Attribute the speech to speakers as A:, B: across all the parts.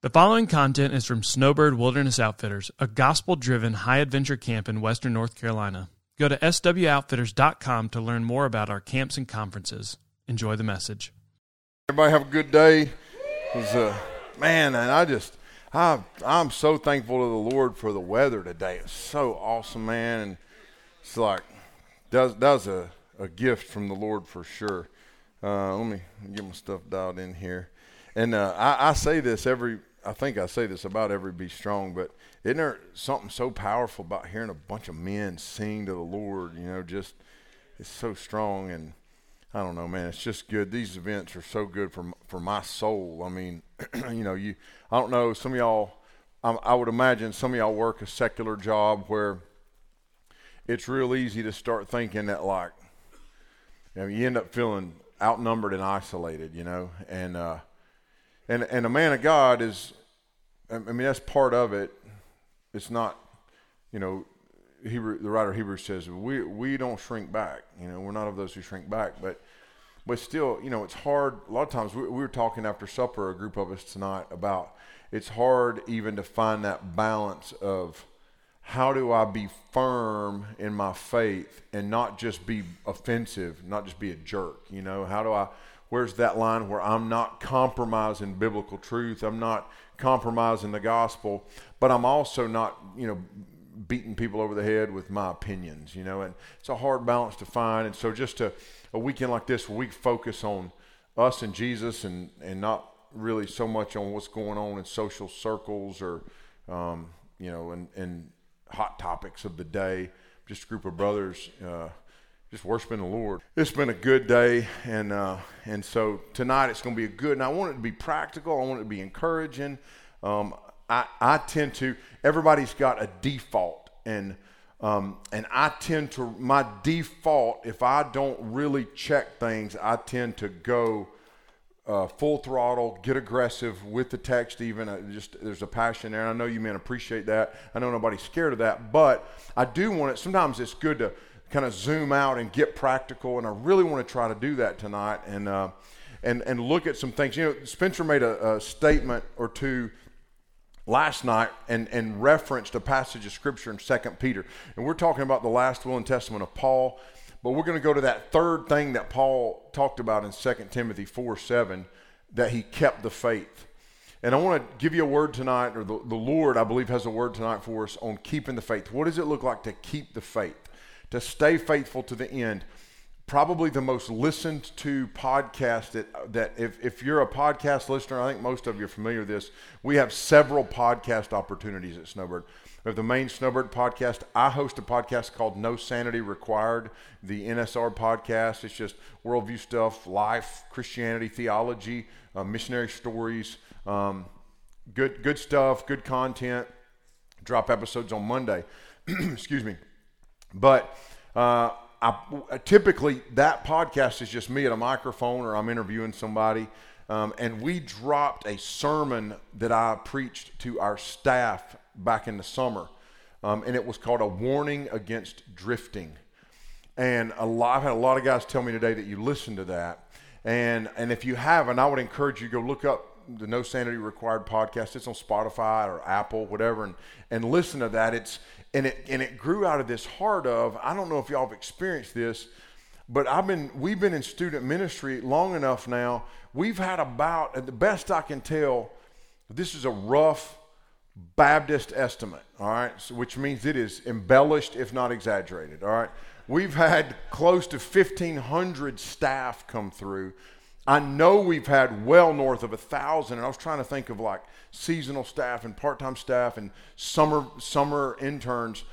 A: The following content is from Snowbird Wilderness Outfitters, a gospel driven high adventure camp in western North Carolina. Go to swoutfitters.com to learn more about our camps and conferences. Enjoy the message.
B: Everybody have a good day. Was, uh, man, and I just, I, I'm so thankful to the Lord for the weather today. It's so awesome, man. And it's like, that, was a, a gift from the Lord for sure. Uh, let me get my stuff dialed in here. And uh, I, I say this every I think I say this about every Be Strong, but isn't there something so powerful about hearing a bunch of men sing to the Lord? You know, just it's so strong, and I don't know, man. It's just good. These events are so good for for my soul. I mean, you know, you I don't know. Some of y'all, I, I would imagine some of y'all work a secular job where it's real easy to start thinking that like, you know, you end up feeling outnumbered and isolated. You know, and uh, and and a man of God is I mean, that's part of it. It's not, you know, Hebrew, the writer of Hebrews says, we, we don't shrink back. You know, we're not of those who shrink back. But, but still, you know, it's hard. A lot of times we, we were talking after supper, a group of us tonight, about it's hard even to find that balance of how do I be firm in my faith and not just be offensive, not just be a jerk. You know, how do I, where's that line where I'm not compromising biblical truth? I'm not compromising the gospel, but I'm also not, you know, beating people over the head with my opinions, you know, and it's a hard balance to find. And so just a, a weekend like this where we focus on us and Jesus and, and not really so much on what's going on in social circles or, um, you know, and, and hot topics of the day. Just a group of brothers, uh, just worshiping the Lord. It's been a good day, and uh, and so tonight it's going to be a good. And I want it to be practical. I want it to be encouraging. Um, I I tend to. Everybody's got a default, and um, and I tend to my default. If I don't really check things, I tend to go. Uh, full throttle, get aggressive with the text. Even uh, just there's a passion there. I know you men appreciate that. I know nobody's scared of that, but I do want it. Sometimes it's good to kind of zoom out and get practical. And I really want to try to do that tonight and, uh, and, and look at some things. You know, Spencer made a, a statement or two last night and, and referenced a passage of scripture in Second Peter. And we're talking about the last will and testament of Paul. But we're going to go to that third thing that Paul talked about in Second Timothy 4 7, that he kept the faith. And I want to give you a word tonight, or the, the Lord, I believe, has a word tonight for us on keeping the faith. What does it look like to keep the faith? To stay faithful to the end. Probably the most listened to podcast that, that if, if you're a podcast listener, I think most of you are familiar with this. We have several podcast opportunities at Snowbird. We have the main Snowbird podcast. I host a podcast called No Sanity Required, the NSR podcast. It's just worldview stuff, life, Christianity, theology, uh, missionary stories, um, good good stuff, good content. Drop episodes on Monday. Excuse me. But uh, I, typically, that podcast is just me at a microphone or I'm interviewing somebody. Um, and we dropped a sermon that I preached to our staff back in the summer. Um, and it was called A Warning Against Drifting. And a lot, I've had a lot of guys tell me today that you listened to that. And, and if you haven't, I would encourage you to go look up the No Sanity Required podcast. It's on Spotify or Apple, whatever, and, and listen to that. It's, and it and it grew out of this heart of I don't know if y'all have experienced this, but I've been we've been in student ministry long enough now. We've had about at the best I can tell, this is a rough Baptist estimate, all right, so, which means it is embellished if not exaggerated, all right. We've had close to 1,500 staff come through I know we've had well north of a thousand, and I was trying to think of like seasonal staff and part-time staff and summer summer interns,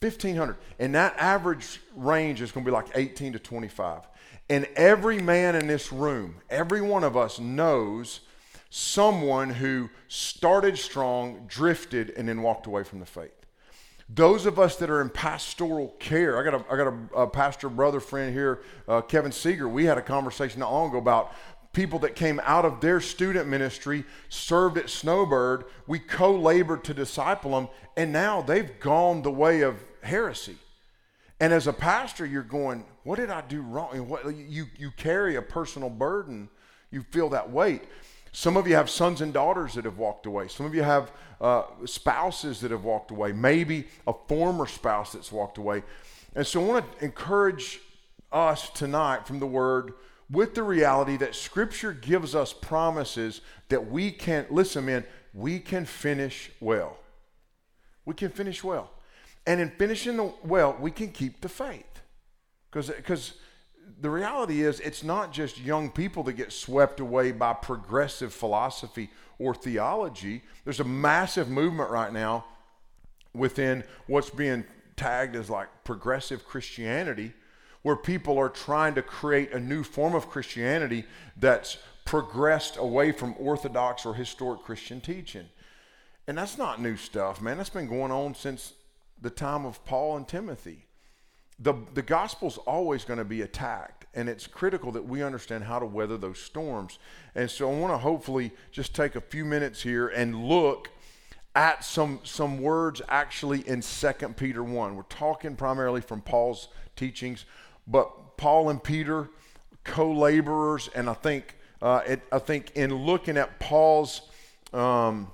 B: fifteen hundred, and that average range is going to be like eighteen to twenty-five. And every man in this room, every one of us knows someone who started strong, drifted, and then walked away from the faith. Those of us that are in pastoral care, I got a, I got a, a pastor brother friend here, uh, Kevin Seeger. We had a conversation not long ago about people that came out of their student ministry, served at Snowbird. We co labored to disciple them, and now they've gone the way of heresy. And as a pastor, you're going, What did I do wrong? And what, you, you carry a personal burden, you feel that weight. Some of you have sons and daughters that have walked away. Some of you have uh, spouses that have walked away, maybe a former spouse that's walked away. And so I want to encourage us tonight from the word with the reality that Scripture gives us promises that we can, listen, man, we can finish well. We can finish well. And in finishing the well, we can keep the faith. Because the reality is, it's not just young people that get swept away by progressive philosophy or theology. There's a massive movement right now within what's being tagged as like progressive Christianity where people are trying to create a new form of Christianity that's progressed away from orthodox or historic Christian teaching. And that's not new stuff, man. That's been going on since the time of Paul and Timothy. The, the gospel's always going to be attacked, and it's critical that we understand how to weather those storms. And so I want to hopefully just take a few minutes here and look at some some words actually in 2 Peter 1. We're talking primarily from Paul's teachings but Paul and Peter, co-laborers, and I think uh, it, I think in looking at Paul's, um,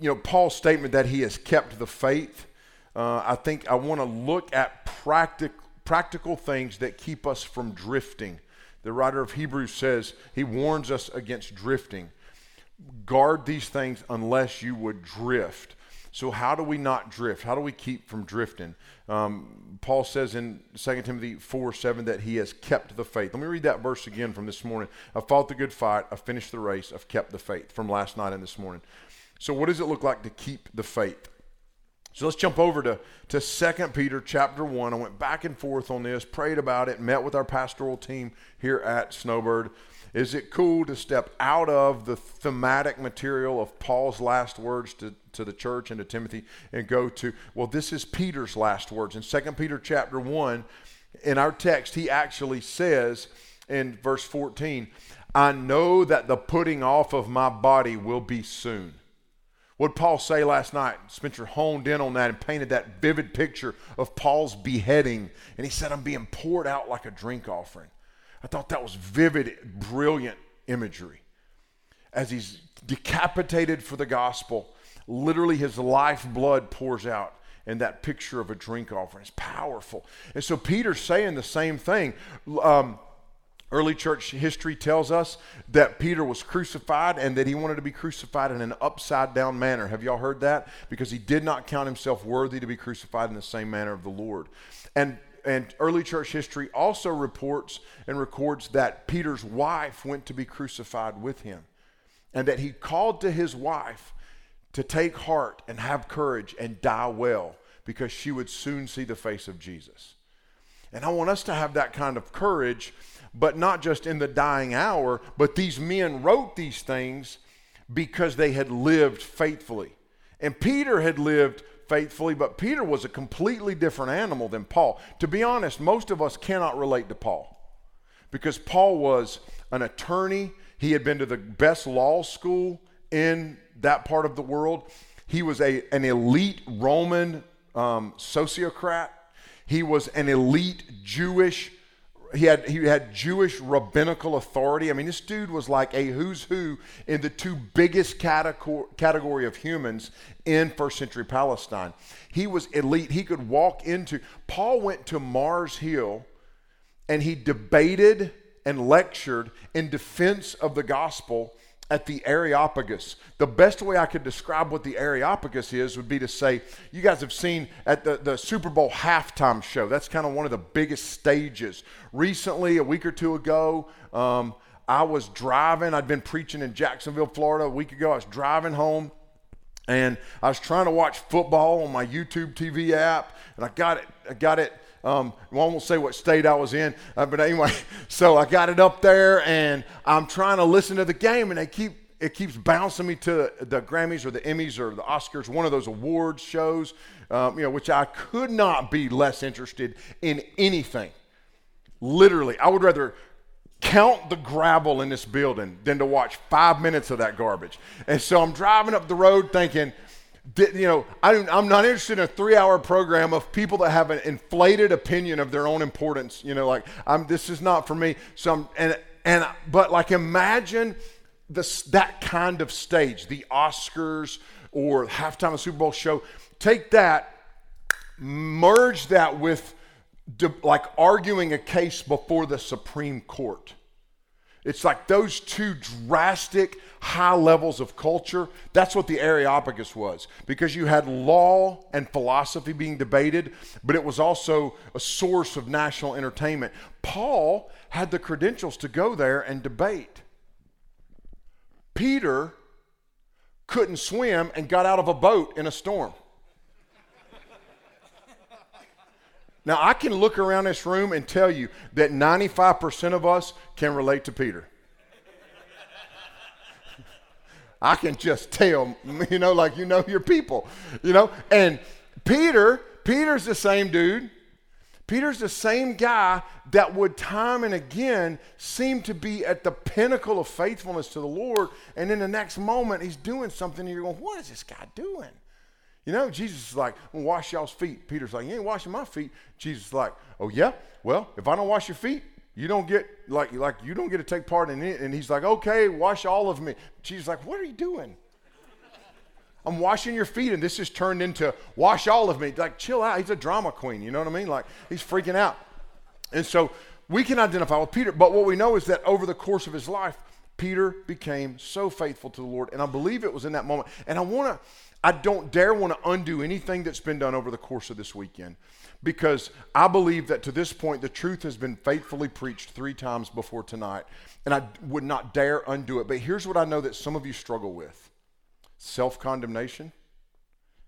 B: you know, Paul's statement that he has kept the faith, uh, I think I want to look at practic, practical things that keep us from drifting. The writer of Hebrews says he warns us against drifting. Guard these things unless you would drift. So, how do we not drift? How do we keep from drifting? Um, Paul says in 2 Timothy 4 7 that he has kept the faith. Let me read that verse again from this morning. I've fought the good fight, I've finished the race, I've kept the faith from last night and this morning. So, what does it look like to keep the faith? So let's jump over to, to 2 Peter chapter 1. I went back and forth on this, prayed about it, met with our pastoral team here at Snowbird. Is it cool to step out of the thematic material of Paul's last words to, to the church and to Timothy and go to, well, this is Peter's last words. In 2 Peter chapter 1, in our text, he actually says in verse 14, I know that the putting off of my body will be soon. What Paul say last night? Spencer honed in on that and painted that vivid picture of Paul's beheading. And he said, I'm being poured out like a drink offering. I thought that was vivid, brilliant imagery. As he's decapitated for the gospel, literally his life blood pours out in that picture of a drink offering. It's powerful. And so Peter's saying the same thing. Um, early church history tells us that Peter was crucified and that he wanted to be crucified in an upside down manner. Have y'all heard that? Because he did not count himself worthy to be crucified in the same manner of the Lord. And and early church history also reports and records that Peter's wife went to be crucified with him and that he called to his wife to take heart and have courage and die well because she would soon see the face of Jesus. And I want us to have that kind of courage, but not just in the dying hour, but these men wrote these things because they had lived faithfully. And Peter had lived faithfully, but Peter was a completely different animal than Paul. To be honest, most of us cannot relate to Paul because Paul was an attorney. He had been to the best law school in that part of the world. He was a, an elite Roman um, sociocrat. He was an elite Jewish he had he had Jewish rabbinical authority. I mean, this dude was like a who's who in the two biggest category, category of humans in first century Palestine. He was elite. He could walk into Paul went to Mars Hill and he debated and lectured in defense of the gospel at the Areopagus. The best way I could describe what the Areopagus is would be to say, you guys have seen at the, the Super Bowl halftime show, that's kind of one of the biggest stages. Recently, a week or two ago, um, I was driving, I'd been preaching in Jacksonville, Florida a week ago. I was driving home and I was trying to watch football on my YouTube TV app, and I got it, I got it um, I won't say what state I was in, uh, but anyway, so I got it up there and I'm trying to listen to the game, and they keep it keeps bouncing me to the Grammys or the Emmys or the Oscars, one of those awards shows, um, you know, which I could not be less interested in anything. Literally, I would rather count the gravel in this building than to watch five minutes of that garbage. And so I'm driving up the road thinking, you know, I'm not interested in a three-hour program of people that have an inflated opinion of their own importance. You know, like I'm, this is not for me. So, I'm, and and but like imagine this, that kind of stage, the Oscars or halftime of Super Bowl show, take that, merge that with like arguing a case before the Supreme Court. It's like those two drastic high levels of culture. That's what the Areopagus was because you had law and philosophy being debated, but it was also a source of national entertainment. Paul had the credentials to go there and debate. Peter couldn't swim and got out of a boat in a storm. Now, I can look around this room and tell you that 95% of us can relate to Peter. I can just tell, you know, like you know your people, you know. And Peter, Peter's the same dude. Peter's the same guy that would time and again seem to be at the pinnacle of faithfulness to the Lord. And in the next moment, he's doing something, and you're going, What is this guy doing? You know, Jesus is like, I'm wash y'all's feet. Peter's like, You ain't washing my feet. Jesus is like, Oh, yeah? Well, if I don't wash your feet, you don't get like like you don't get to take part in it. And he's like, Okay, wash all of me. Jesus is like, What are you doing? I'm washing your feet, and this is turned into wash all of me. Like, chill out. He's a drama queen. You know what I mean? Like, he's freaking out. And so we can identify with Peter. But what we know is that over the course of his life, Peter became so faithful to the Lord. And I believe it was in that moment. And I want to I don't dare want to undo anything that's been done over the course of this weekend because I believe that to this point the truth has been faithfully preached three times before tonight, and I would not dare undo it. But here's what I know that some of you struggle with self condemnation,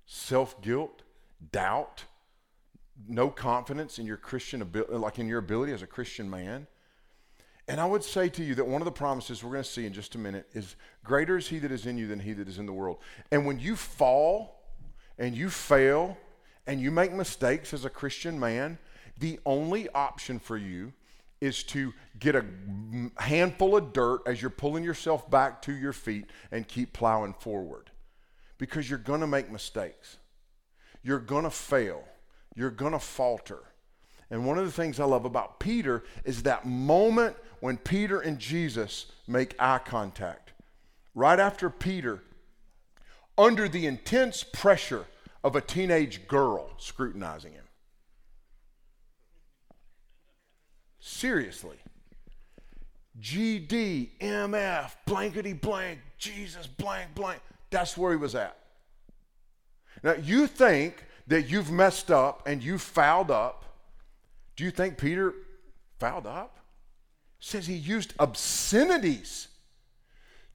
B: self guilt, doubt, no confidence in your Christian ability, like in your ability as a Christian man. And I would say to you that one of the promises we're going to see in just a minute is greater is he that is in you than he that is in the world. And when you fall and you fail and you make mistakes as a Christian man, the only option for you is to get a handful of dirt as you're pulling yourself back to your feet and keep plowing forward. Because you're going to make mistakes. You're going to fail. You're going to falter. And one of the things I love about Peter is that moment when Peter and Jesus make eye contact. Right after Peter, under the intense pressure of a teenage girl scrutinizing him. Seriously. GD, MF, blankety blank, Jesus blank blank. That's where he was at. Now, you think that you've messed up and you fouled up. Do you think Peter fouled up? Says he used obscenities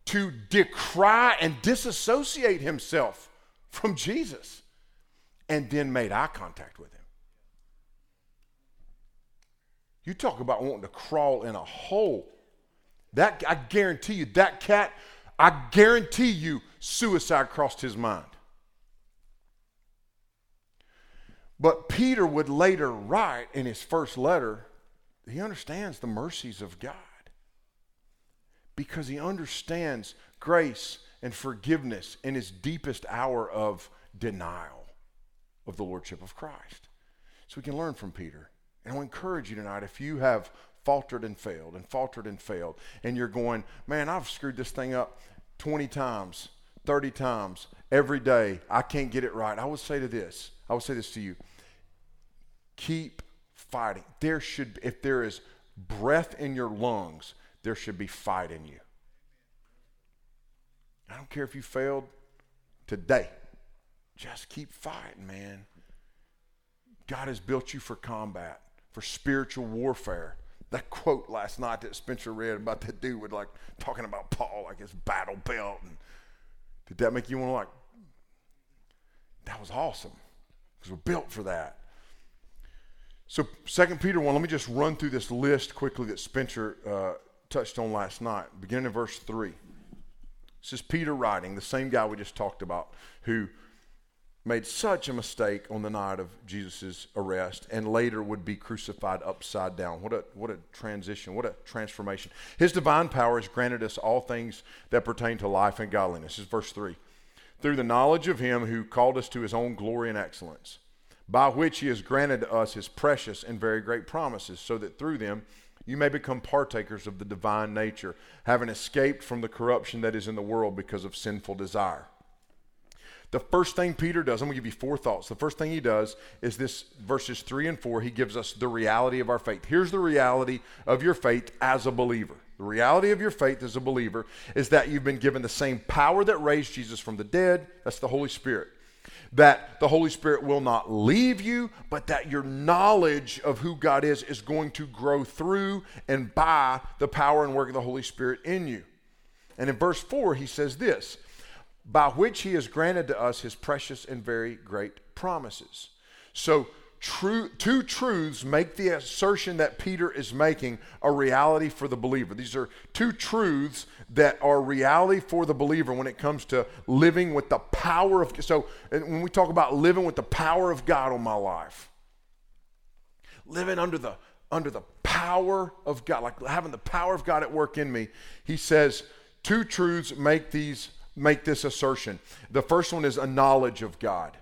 B: to decry and disassociate himself from Jesus and then made eye contact with him. You talk about wanting to crawl in a hole. That I guarantee you, that cat, I guarantee you, suicide crossed his mind. But Peter would later write in his first letter he understands the mercies of God because he understands grace and forgiveness in his deepest hour of denial of the Lordship of Christ. So we can learn from Peter. And I'll encourage you tonight if you have faltered and failed and faltered and failed, and you're going, man, I've screwed this thing up 20 times, 30 times, every day. I can't get it right. I would say to this, I would say this to you keep fighting. There should, if there is breath in your lungs, there should be fight in you. I don't care if you failed today. Just keep fighting, man. God has built you for combat, for spiritual warfare. That quote last night that Spencer read about that dude with like talking about Paul, like his battle belt. And did that make you want to like, that was awesome. Because we're built for that. So, Second Peter 1, let me just run through this list quickly that Spencer uh, touched on last night, beginning in verse 3. This is Peter writing, the same guy we just talked about, who made such a mistake on the night of Jesus' arrest and later would be crucified upside down. What a, what a transition, what a transformation. His divine power has granted us all things that pertain to life and godliness. This is verse 3. Through the knowledge of him who called us to his own glory and excellence by which he has granted to us his precious and very great promises, so that through them you may become partakers of the divine nature, having escaped from the corruption that is in the world because of sinful desire. The first thing Peter does, I'm going to give you four thoughts. The first thing he does is this verses 3 and 4, he gives us the reality of our faith. Here's the reality of your faith as a believer. The reality of your faith as a believer is that you've been given the same power that raised Jesus from the dead, that's the Holy Spirit. That the Holy Spirit will not leave you, but that your knowledge of who God is is going to grow through and by the power and work of the Holy Spirit in you. And in verse 4, he says this by which he has granted to us his precious and very great promises. So, true, two truths make the assertion that Peter is making a reality for the believer. These are two truths that are reality for the believer when it comes to living with the power of. So, when we talk about living with the power of God on my life, living under the under the power of God, like having the power of God at work in me, he says two truths make these make this assertion. The first one is a knowledge of God.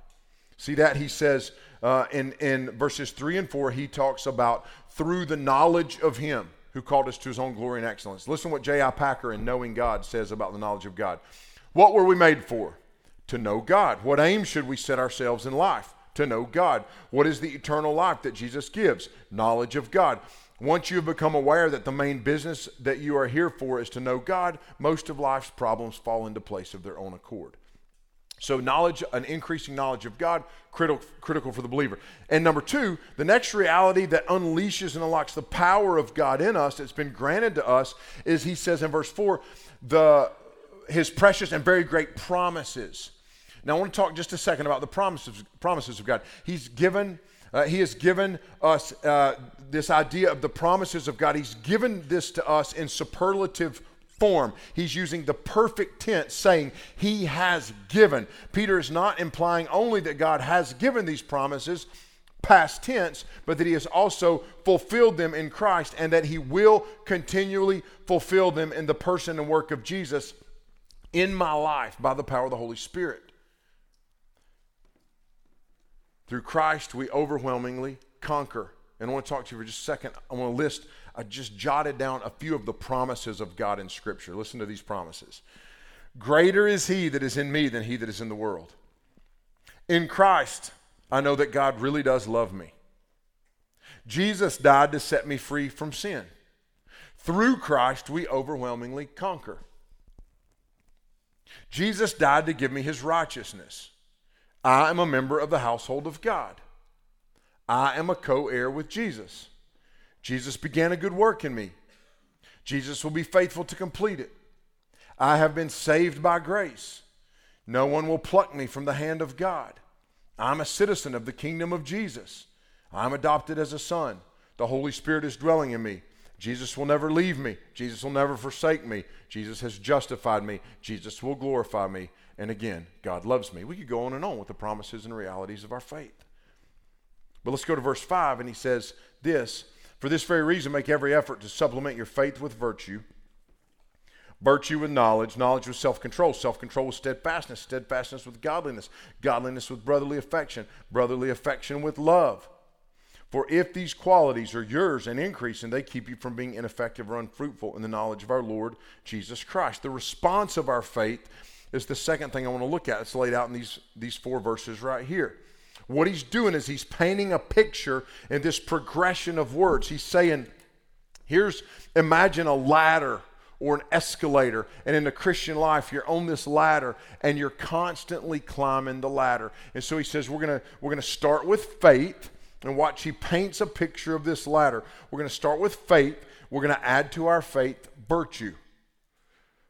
B: See that? He says uh, in, in verses 3 and 4, he talks about through the knowledge of Him who called us to His own glory and excellence. Listen what J.I. Packer in Knowing God says about the knowledge of God. What were we made for? To know God. What aim should we set ourselves in life? To know God. What is the eternal life that Jesus gives? Knowledge of God. Once you have become aware that the main business that you are here for is to know God, most of life's problems fall into place of their own accord. So, knowledge, an increasing knowledge of God, critical, critical for the believer. And number two, the next reality that unleashes and unlocks the power of God in us that's been granted to us is he says in verse four, the his precious and very great promises. Now, I want to talk just a second about the promises, promises of God. He's given uh, he has given us uh, this idea of the promises of God. He's given this to us in superlative form. He's using the perfect tense, saying, He has given. Peter is not implying only that God has given these promises, past tense, but that He has also fulfilled them in Christ and that He will continually fulfill them in the person and work of Jesus in my life by the power of the Holy Spirit. Through Christ, we overwhelmingly conquer. And I want to talk to you for just a second. I want to list, I just jotted down a few of the promises of God in Scripture. Listen to these promises. Greater is He that is in me than He that is in the world. In Christ, I know that God really does love me. Jesus died to set me free from sin. Through Christ, we overwhelmingly conquer. Jesus died to give me His righteousness. I am a member of the household of God. I am a co heir with Jesus. Jesus began a good work in me. Jesus will be faithful to complete it. I have been saved by grace. No one will pluck me from the hand of God. I'm a citizen of the kingdom of Jesus. I'm adopted as a son. The Holy Spirit is dwelling in me. Jesus will never leave me. Jesus will never forsake me. Jesus has justified me. Jesus will glorify me. And again, God loves me. We could go on and on with the promises and realities of our faith. But let's go to verse 5, and he says this For this very reason, make every effort to supplement your faith with virtue, virtue with knowledge, knowledge with self control, self control with steadfastness, steadfastness with godliness, godliness with brotherly affection, brotherly affection with love. For if these qualities are yours and increase, and they keep you from being ineffective or unfruitful in the knowledge of our Lord Jesus Christ. The response of our faith is the second thing I want to look at. It's laid out in these, these four verses right here. What he's doing is he's painting a picture in this progression of words. He's saying, here's imagine a ladder or an escalator. And in the Christian life, you're on this ladder and you're constantly climbing the ladder. And so he says, we're going to we're going to start with faith. And watch, he paints a picture of this ladder. We're going to start with faith. We're going to add to our faith virtue.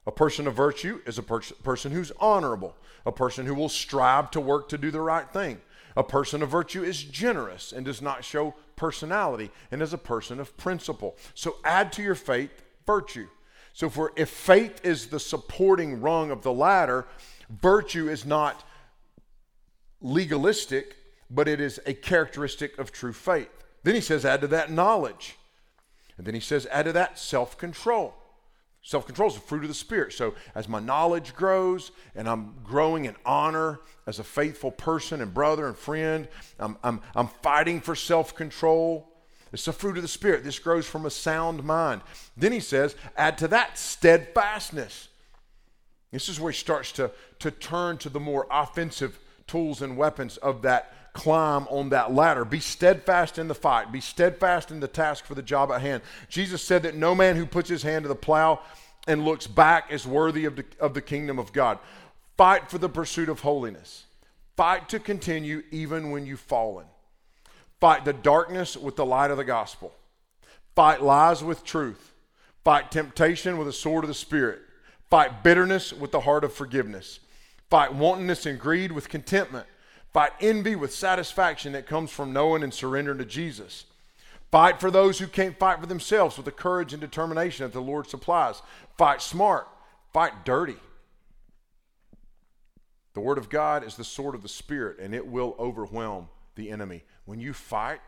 B: A person of virtue is a per- person who's honorable, a person who will strive to work to do the right thing. A person of virtue is generous and does not show personality and is a person of principle. So add to your faith virtue. So for if faith is the supporting rung of the ladder, virtue is not legalistic, but it is a characteristic of true faith. Then he says add to that knowledge. And then he says add to that self-control. Self control is the fruit of the Spirit. So, as my knowledge grows and I'm growing in honor as a faithful person and brother and friend, I'm, I'm, I'm fighting for self control. It's the fruit of the Spirit. This grows from a sound mind. Then he says, add to that steadfastness. This is where he starts to, to turn to the more offensive tools and weapons of that climb on that ladder. Be steadfast in the fight, be steadfast in the task for the job at hand. Jesus said that no man who puts his hand to the plow and looks back is worthy of the, of the kingdom of God. Fight for the pursuit of holiness. Fight to continue even when you've fallen. Fight the darkness with the light of the gospel. Fight lies with truth. Fight temptation with the sword of the Spirit. Fight bitterness with the heart of forgiveness. Fight wantonness and greed with contentment. Fight envy with satisfaction that comes from knowing and surrendering to Jesus. Fight for those who can't fight for themselves with the courage and determination that the Lord supplies. Fight smart. Fight dirty. The Word of God is the sword of the Spirit, and it will overwhelm the enemy. When you fight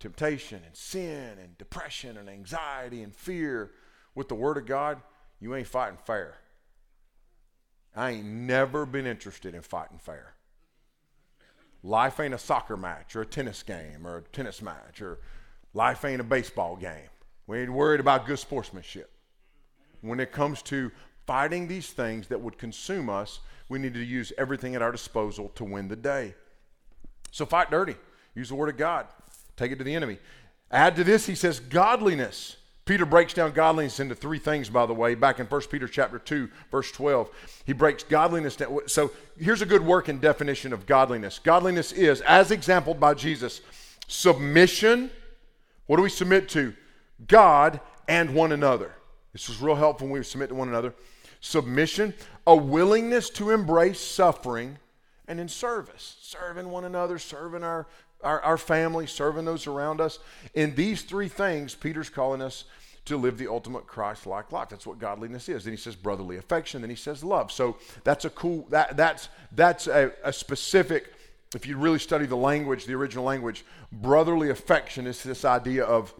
B: temptation and sin and depression and anxiety and fear with the Word of God, you ain't fighting fair. I ain't never been interested in fighting fair. Life ain't a soccer match or a tennis game or a tennis match or life ain't a baseball game. We ain't worried about good sportsmanship. When it comes to fighting these things that would consume us, we need to use everything at our disposal to win the day. So fight dirty. Use the word of God. Take it to the enemy. Add to this, he says, godliness. Peter breaks down godliness into three things, by the way, back in 1 Peter chapter 2, verse 12. He breaks godliness down. So here's a good working definition of godliness. Godliness is, as exampled by Jesus, submission. What do we submit to? God and one another. This is real helpful when we submit to one another. Submission, a willingness to embrace suffering, and in service, serving one another, serving our, our, our family, serving those around us. In these three things, Peter's calling us to live the ultimate Christ-like life. That's what godliness is. Then he says brotherly affection. Then he says love. So that's a cool. That that's that's a, a specific. If you really study the language, the original language, brotherly affection is this idea of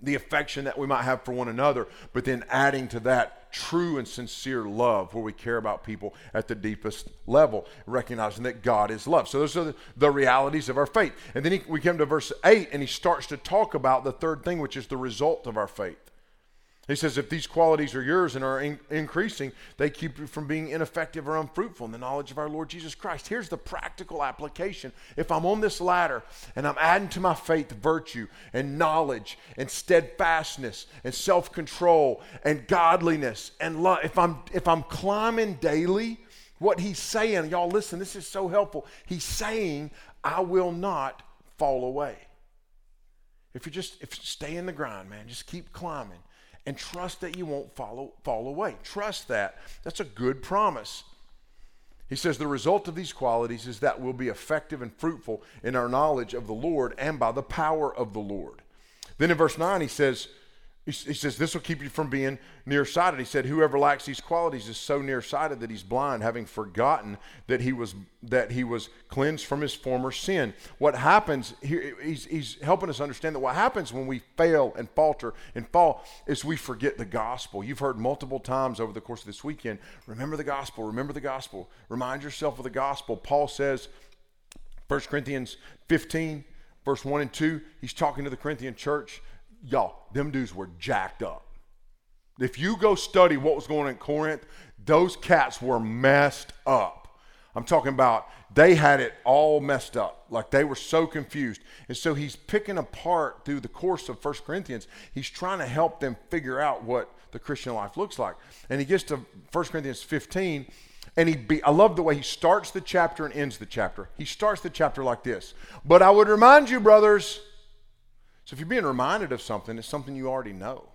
B: the affection that we might have for one another, but then adding to that true and sincere love where we care about people at the deepest level, recognizing that God is love. So those are the, the realities of our faith. And then he, we come to verse 8, and he starts to talk about the third thing, which is the result of our faith. He says, if these qualities are yours and are in- increasing, they keep you from being ineffective or unfruitful in the knowledge of our Lord Jesus Christ. Here's the practical application. If I'm on this ladder and I'm adding to my faith virtue and knowledge and steadfastness and self control and godliness and love, if I'm, if I'm climbing daily, what he's saying, y'all listen, this is so helpful. He's saying, I will not fall away. If you just if stay in the grind, man, just keep climbing and trust that you won't follow, fall away. Trust that. That's a good promise. He says the result of these qualities is that we'll be effective and fruitful in our knowledge of the Lord and by the power of the Lord. Then in verse 9, he says, he, says, This will keep you from being nearsighted. He said, Whoever lacks these qualities is so nearsighted that he's blind, having forgotten that he was that he was cleansed from his former sin. What happens here, he's, he's helping us understand that what happens when we fail and falter and fall is we forget the gospel. You've heard multiple times over the course of this weekend, remember the gospel, remember the gospel, remind yourself of the gospel. Paul says, 1 Corinthians 15, verse 1 and 2, he's talking to the Corinthian church y'all, them dudes were jacked up. If you go study what was going on in Corinth, those cats were messed up. I'm talking about they had it all messed up. Like they were so confused. And so he's picking apart through the course of First Corinthians, he's trying to help them figure out what the Christian life looks like. And he gets to 1 Corinthians 15, and he be, I love the way he starts the chapter and ends the chapter. He starts the chapter like this. But I would remind you, brothers, so if you're being reminded of something, it's something you already know,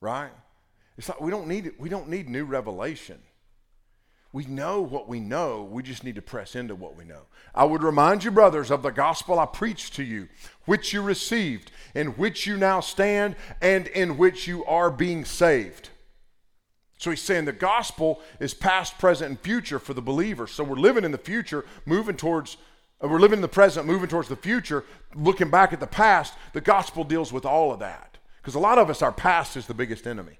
B: right? It's like we don't need it. we don't need new revelation. We know what we know. We just need to press into what we know. I would remind you, brothers, of the gospel I preached to you, which you received, in which you now stand, and in which you are being saved. So he's saying the gospel is past, present, and future for the believer. So we're living in the future, moving towards Uh, we're living in the present, moving towards the future, looking back at the past. The gospel deals with all of that. Because a lot of us, our past is the biggest enemy.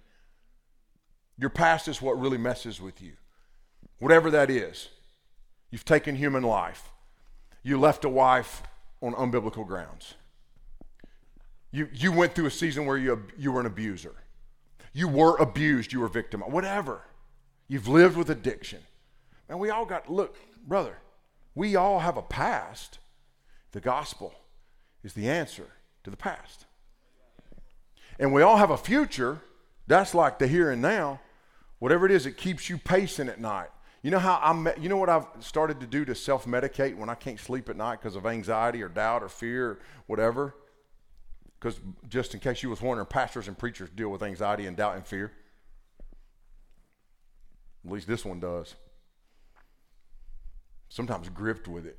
B: Your past is what really messes with you. Whatever that is. You've taken human life. You left a wife on unbiblical grounds. You, you went through a season where you, you were an abuser. You were abused. You were victim. Whatever. You've lived with addiction. And we all got, look, brother, we all have a past. The gospel is the answer to the past. And we all have a future. That's like the here and now. Whatever it is, it keeps you pacing at night. You know how I'm, you know what I've started to do to self medicate when I can't sleep at night because of anxiety or doubt or fear or whatever? Because just in case you was wondering, pastors and preachers deal with anxiety and doubt and fear. At least this one does. Sometimes gripped with it.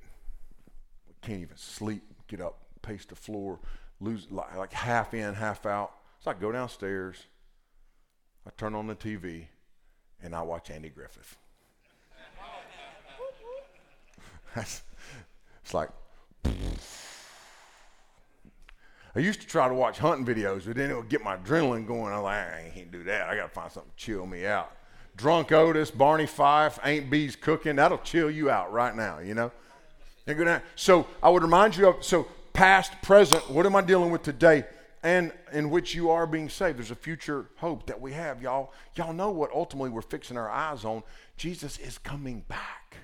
B: Can't even sleep, get up, pace the floor, lose like, like half in, half out. So I go downstairs, I turn on the TV, and I watch Andy Griffith. it's like I used to try to watch hunting videos, but then it would get my adrenaline going. I'm like, I can't do that. I got to find something to chill me out. Drunk Otis, Barney Fife, Aunt Bee's cooking. That'll chill you out right now, you know? So I would remind you of, so past, present, what am I dealing with today? And in which you are being saved. There's a future hope that we have. Y'all, y'all know what ultimately we're fixing our eyes on. Jesus is coming back.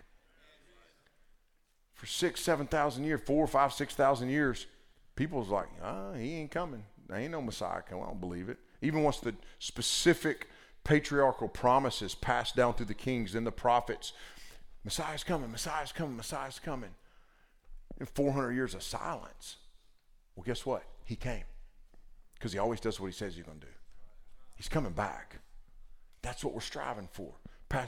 B: For six, seven thousand years, four, five, six thousand years people's like, ah, he ain't coming. There ain't no Messiah coming. I don't believe it. Even once the specific patriarchal promises passed down through the kings and the prophets, Messiah's coming, Messiah's coming, Messiah's coming. In 400 years of silence. Well, guess what? He came. Because he always does what he says he's going to do. He's coming back. That's what we're striving for.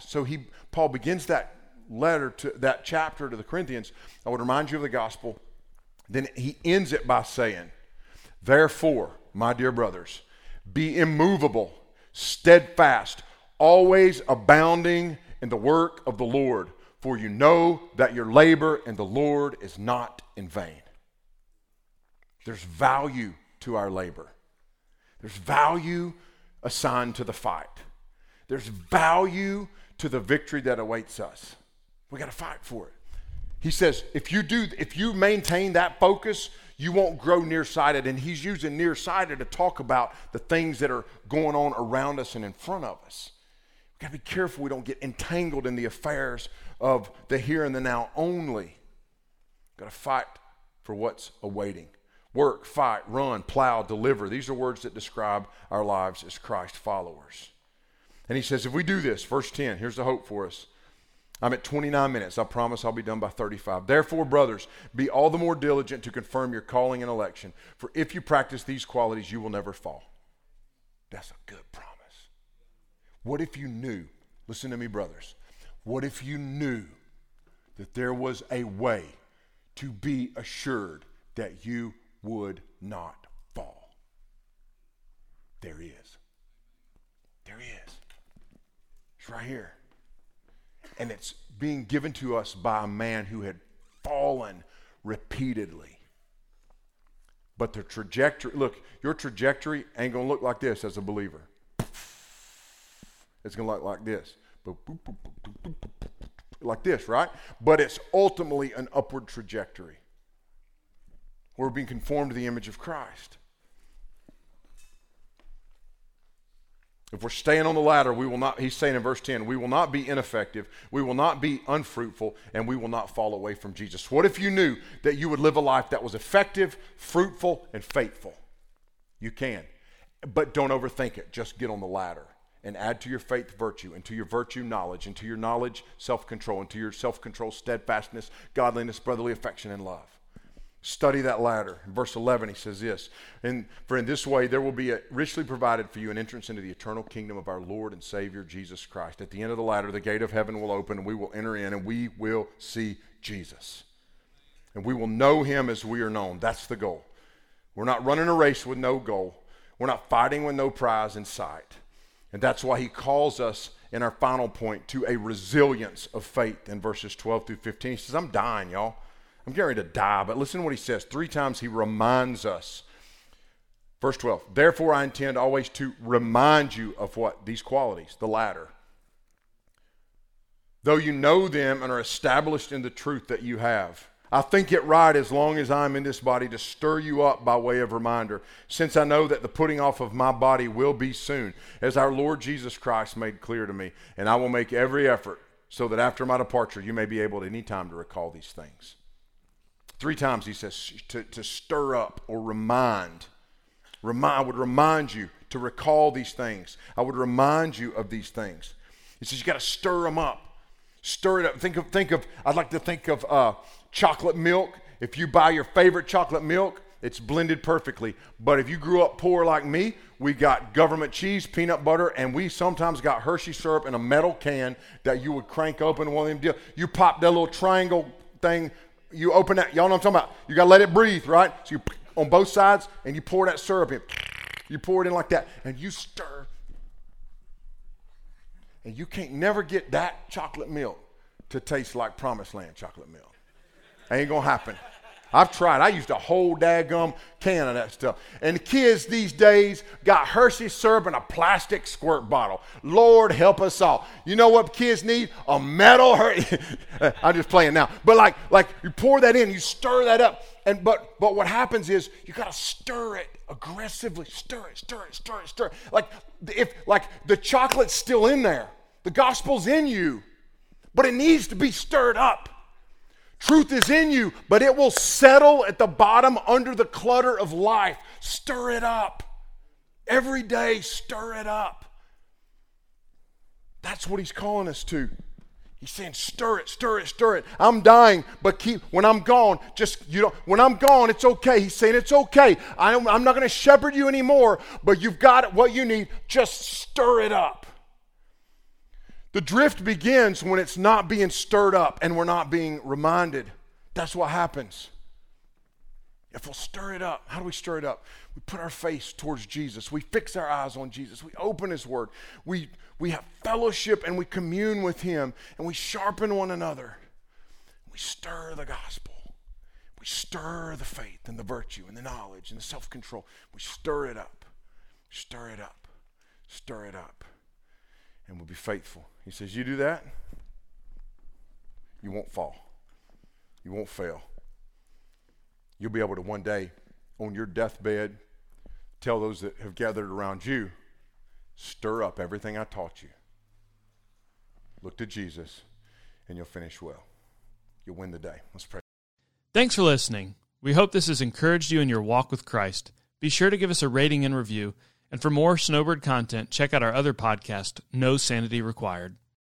B: So he Paul begins that letter to that chapter to the Corinthians. I would remind you of the gospel then he ends it by saying, Therefore, my dear brothers, be immovable, steadfast, always abounding in the work of the Lord, for you know that your labor in the Lord is not in vain. There's value to our labor, there's value assigned to the fight, there's value to the victory that awaits us. We got to fight for it. He says, if you do, if you maintain that focus, you won't grow nearsighted. And he's using nearsighted to talk about the things that are going on around us and in front of us. We've got to be careful we don't get entangled in the affairs of the here and the now only. We've got to fight for what's awaiting. Work, fight, run, plow, deliver. These are words that describe our lives as Christ followers. And he says, if we do this, verse 10, here's the hope for us. I'm at 29 minutes. I promise I'll be done by 35. Therefore, brothers, be all the more diligent to confirm your calling and election, for if you practice these qualities, you will never fall. That's a good promise. What if you knew, listen to me, brothers, what if you knew that there was a way to be assured that you would not fall? There is. There is. It's right here and it's being given to us by a man who had fallen repeatedly. But the trajectory, look, your trajectory ain't going to look like this as a believer. It's going to look like this. Like this, right? But it's ultimately an upward trajectory. We're being conformed to the image of Christ. If we're staying on the ladder, we will not, he's saying in verse 10, we will not be ineffective, we will not be unfruitful, and we will not fall away from Jesus. What if you knew that you would live a life that was effective, fruitful, and faithful? You can. But don't overthink it. Just get on the ladder and add to your faith virtue, and to your virtue knowledge, and to your knowledge self control, and to your self control steadfastness, godliness, brotherly affection, and love. Study that ladder. In verse 11, he says this and For in this way there will be richly provided for you an entrance into the eternal kingdom of our Lord and Savior Jesus Christ. At the end of the ladder, the gate of heaven will open, and we will enter in, and we will see Jesus. And we will know him as we are known. That's the goal. We're not running a race with no goal, we're not fighting with no prize in sight. And that's why he calls us in our final point to a resilience of faith in verses 12 through 15. He says, I'm dying, y'all. I'm getting ready to die, but listen to what he says. Three times he reminds us. Verse 12, therefore I intend always to remind you of what? These qualities, the ladder. Though you know them and are established in the truth that you have. I think it right as long as I'm in this body to stir you up by way of reminder, since I know that the putting off of my body will be soon, as our Lord Jesus Christ made clear to me. And I will make every effort so that after my departure you may be able at any time to recall these things. Three times he says to, to stir up or remind. Remind, I would remind you to recall these things. I would remind you of these things. He says you got to stir them up. Stir it up. Think of, think of, I'd like to think of uh, chocolate milk. If you buy your favorite chocolate milk, it's blended perfectly. But if you grew up poor like me, we got government cheese, peanut butter, and we sometimes got Hershey syrup in a metal can that you would crank open one of them deal. You pop that little triangle thing, you open that, y'all know what I'm talking about. You gotta let it breathe, right? So you on both sides and you pour that syrup in. You pour it in like that, and you stir. And you can't never get that chocolate milk to taste like promised land chocolate milk. Ain't gonna happen. I've tried. I used a whole daggum can of that stuff. And kids these days got Hershey syrup in a plastic squirt bottle. Lord help us all. You know what kids need? A metal Hershey. I'm just playing now. But like, like you pour that in, you stir that up. And but but what happens is you gotta stir it aggressively. Stir it, stir it, stir it, stir it. Like if like the chocolate's still in there. The gospel's in you. But it needs to be stirred up. Truth is in you, but it will settle at the bottom under the clutter of life. Stir it up. Every day, stir it up. That's what he's calling us to. He's saying, stir it, stir it, stir it. I'm dying, but keep, when I'm gone, just, you know, when I'm gone, it's okay. He's saying, it's okay. I'm, I'm not going to shepherd you anymore, but you've got what you need. Just stir it up. The drift begins when it's not being stirred up and we're not being reminded. That's what happens. If we'll stir it up, how do we stir it up? We put our face towards Jesus. We fix our eyes on Jesus. We open His Word. We, we have fellowship and we commune with Him and we sharpen one another. We stir the gospel. We stir the faith and the virtue and the knowledge and the self control. We stir it up. Stir it up. Stir it up. And we'll be faithful. He says, You do that, you won't fall. You won't fail. You'll be able to one day, on your deathbed, tell those that have gathered around you, stir up everything I taught you. Look to Jesus, and you'll finish well. You'll win the day. Let's pray.
A: Thanks for listening. We hope this has encouraged you in your walk with Christ. Be sure to give us a rating and review. And for more Snowbird content, check out our other podcast, No Sanity Required.